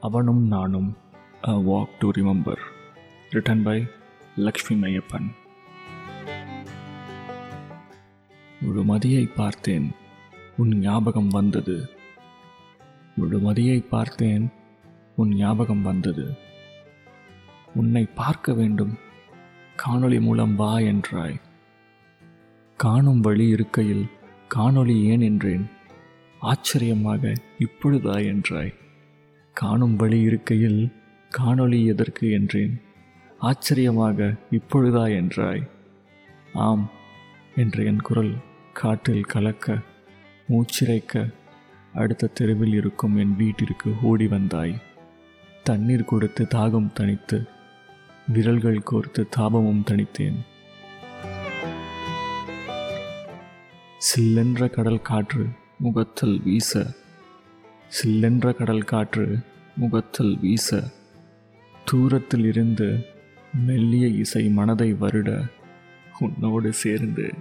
அவனும் நானும் a walk to remember written by Lakshmi Maiyappan முழுமதியை பார்த்தேன் உன் ஞாபகம் வந்தது. முழுமதியை பார்த்தேன் உன் ஞாபகம் வந்தது. உன்னை பார்க்க வேண்டும் காணொளி மூலம் வா என்றாய். காணும் வழி இருக்கையில் காணொளி ஏன் என்றேன் ஆச்சரியமாக இப்பொழுதா என்றாய். காணும் வழி இருக்கையில் காணொளி எதற்கு என்றேன். ஆச்சரியமாக இப்பொழுதா? என்றாய். ஆம் என்ற என் குரல் காற்றில் கலக்க மூச்சிறைக்க அடுத்த தெருவில் இருக்கும் என் வீட்டிற்கு ஓடி வந்தாய். தண்ணீர் கொடுத்து தாகம் தணித்து விரல்கள் கோர்த்து தாபமும் தணித்தேன். சில்லென்ற கடல் காற்று முகத்தில் வீச சில்லென்ற கடல் காற்று முகத்தில் வீச தூரத்தில் இருந்து மெல்லிய இசை மனதை வருட உன்னோடு சேர்ந்து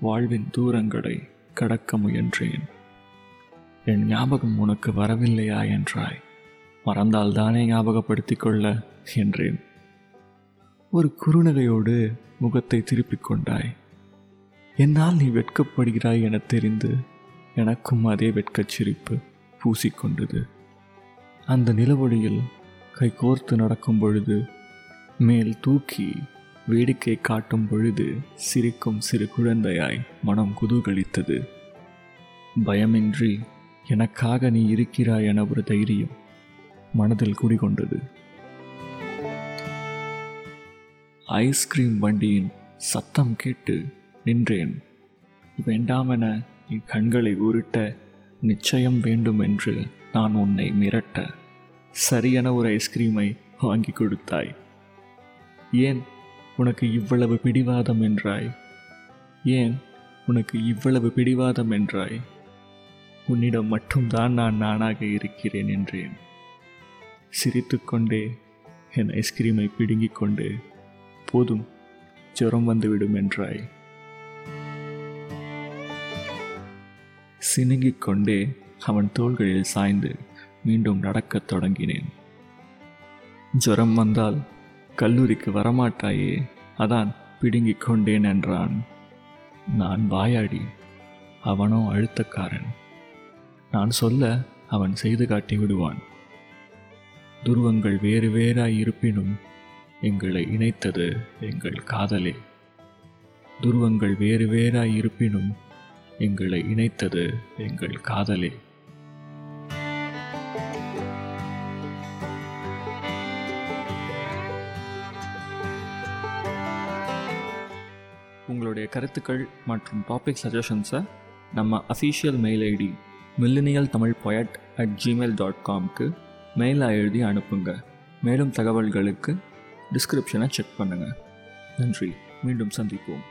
வாழ்வின் தூரங்களை கடக்க முயன்றேன். என் ஞாபகம் உனக்கு வரவில்லையா என்றாய். மறந்தால் தானே ஞாபகப்படுத்திக் கொள்ள என்றேன். ஒரு குறுநகையோடு முகத்தை திருப்பிக் கொண்டாய். என்னால் நீ வெட்கப்படுகிறாய் என தெரிந்து எனக்கும் அதே வெட்கச் சிரிப்பு. பூசிக்கொண்டது. அந்த நிலவொளியில் கை கோர்த்து நடக்கும் பொழுது மேல் தூக்கி வேடிக்கை காட்டும் பொழுது சிரிக்கும் சிறு குழந்தையாய் மனம் குதூகலித்தது. பயமின்றி எனக்காக நீ இருக்கிறாய் என ஒரு தைரியம் மனதில் குடிகொண்டது. ஐஸ்கிரீம் வண்டியின் சத்தம் கேட்டு நின்றேன். வேண்டாமென என் கண்களை உருட்ட நிச்சயம் வேண்டும் என்று நான் உன்னை மிரட்ட சரியான ஒரு ஐஸ்கிரீமை வாங்கி கொடுத்தாய். ஏன் உனக்கு இவ்வளவு பிடிவாதம் என்றாய்? ஏன் உனக்கு இவ்வளவு பிடிவாதம் என்றாய்? உன்னிடம் மட்டும்தான் நான் நானாக இருக்கிறேன் என்றேன். சிரித்துக்கொண்டே என் ஐஸ்கிரீமை பிடுங்கிக் கொண்டு போதும் ஜுரம் வந்துவிடும் என்றாய். சினுங்கிக் கொண்டே அவன் தோள்களில் சாய்ந்து மீண்டும் நடக்கத் தொடங்கினேன். ஜுரம் வந்தால் கல்லூரிக்கு வரமாட்டாயே அதான் பிடுங்கிக் கொண்டேன் என்றான். நான் வாயாடி அவனோ அழுத்தக்காரன். நான் சொல்ல அவன் செய்து காட்டி விடுவான். துருவங்கள் வேறு வேறாய் இருப்பினும் எங்களை இணைத்தது எங்கள் காதலே. துருவங்கள் வேறு வேறாய் இருப்பினும் எங்களை இணைத்தது எங்கள் காதலே. உங்களுடைய கருத்துக்கள் மற்றும் டாபிக் சஜஷன்ஸை நம்ம official mail ID millennial Tamil poet at Gmail dot காம்க்கு மெயிலாக எழுதி அனுப்புங்க. மேலும் தகவல்களுக்கு டிஸ்கிரிப்ஷனை செக் பண்ணுங்கள் நன்றி. மீண்டும் சந்திப்போம்.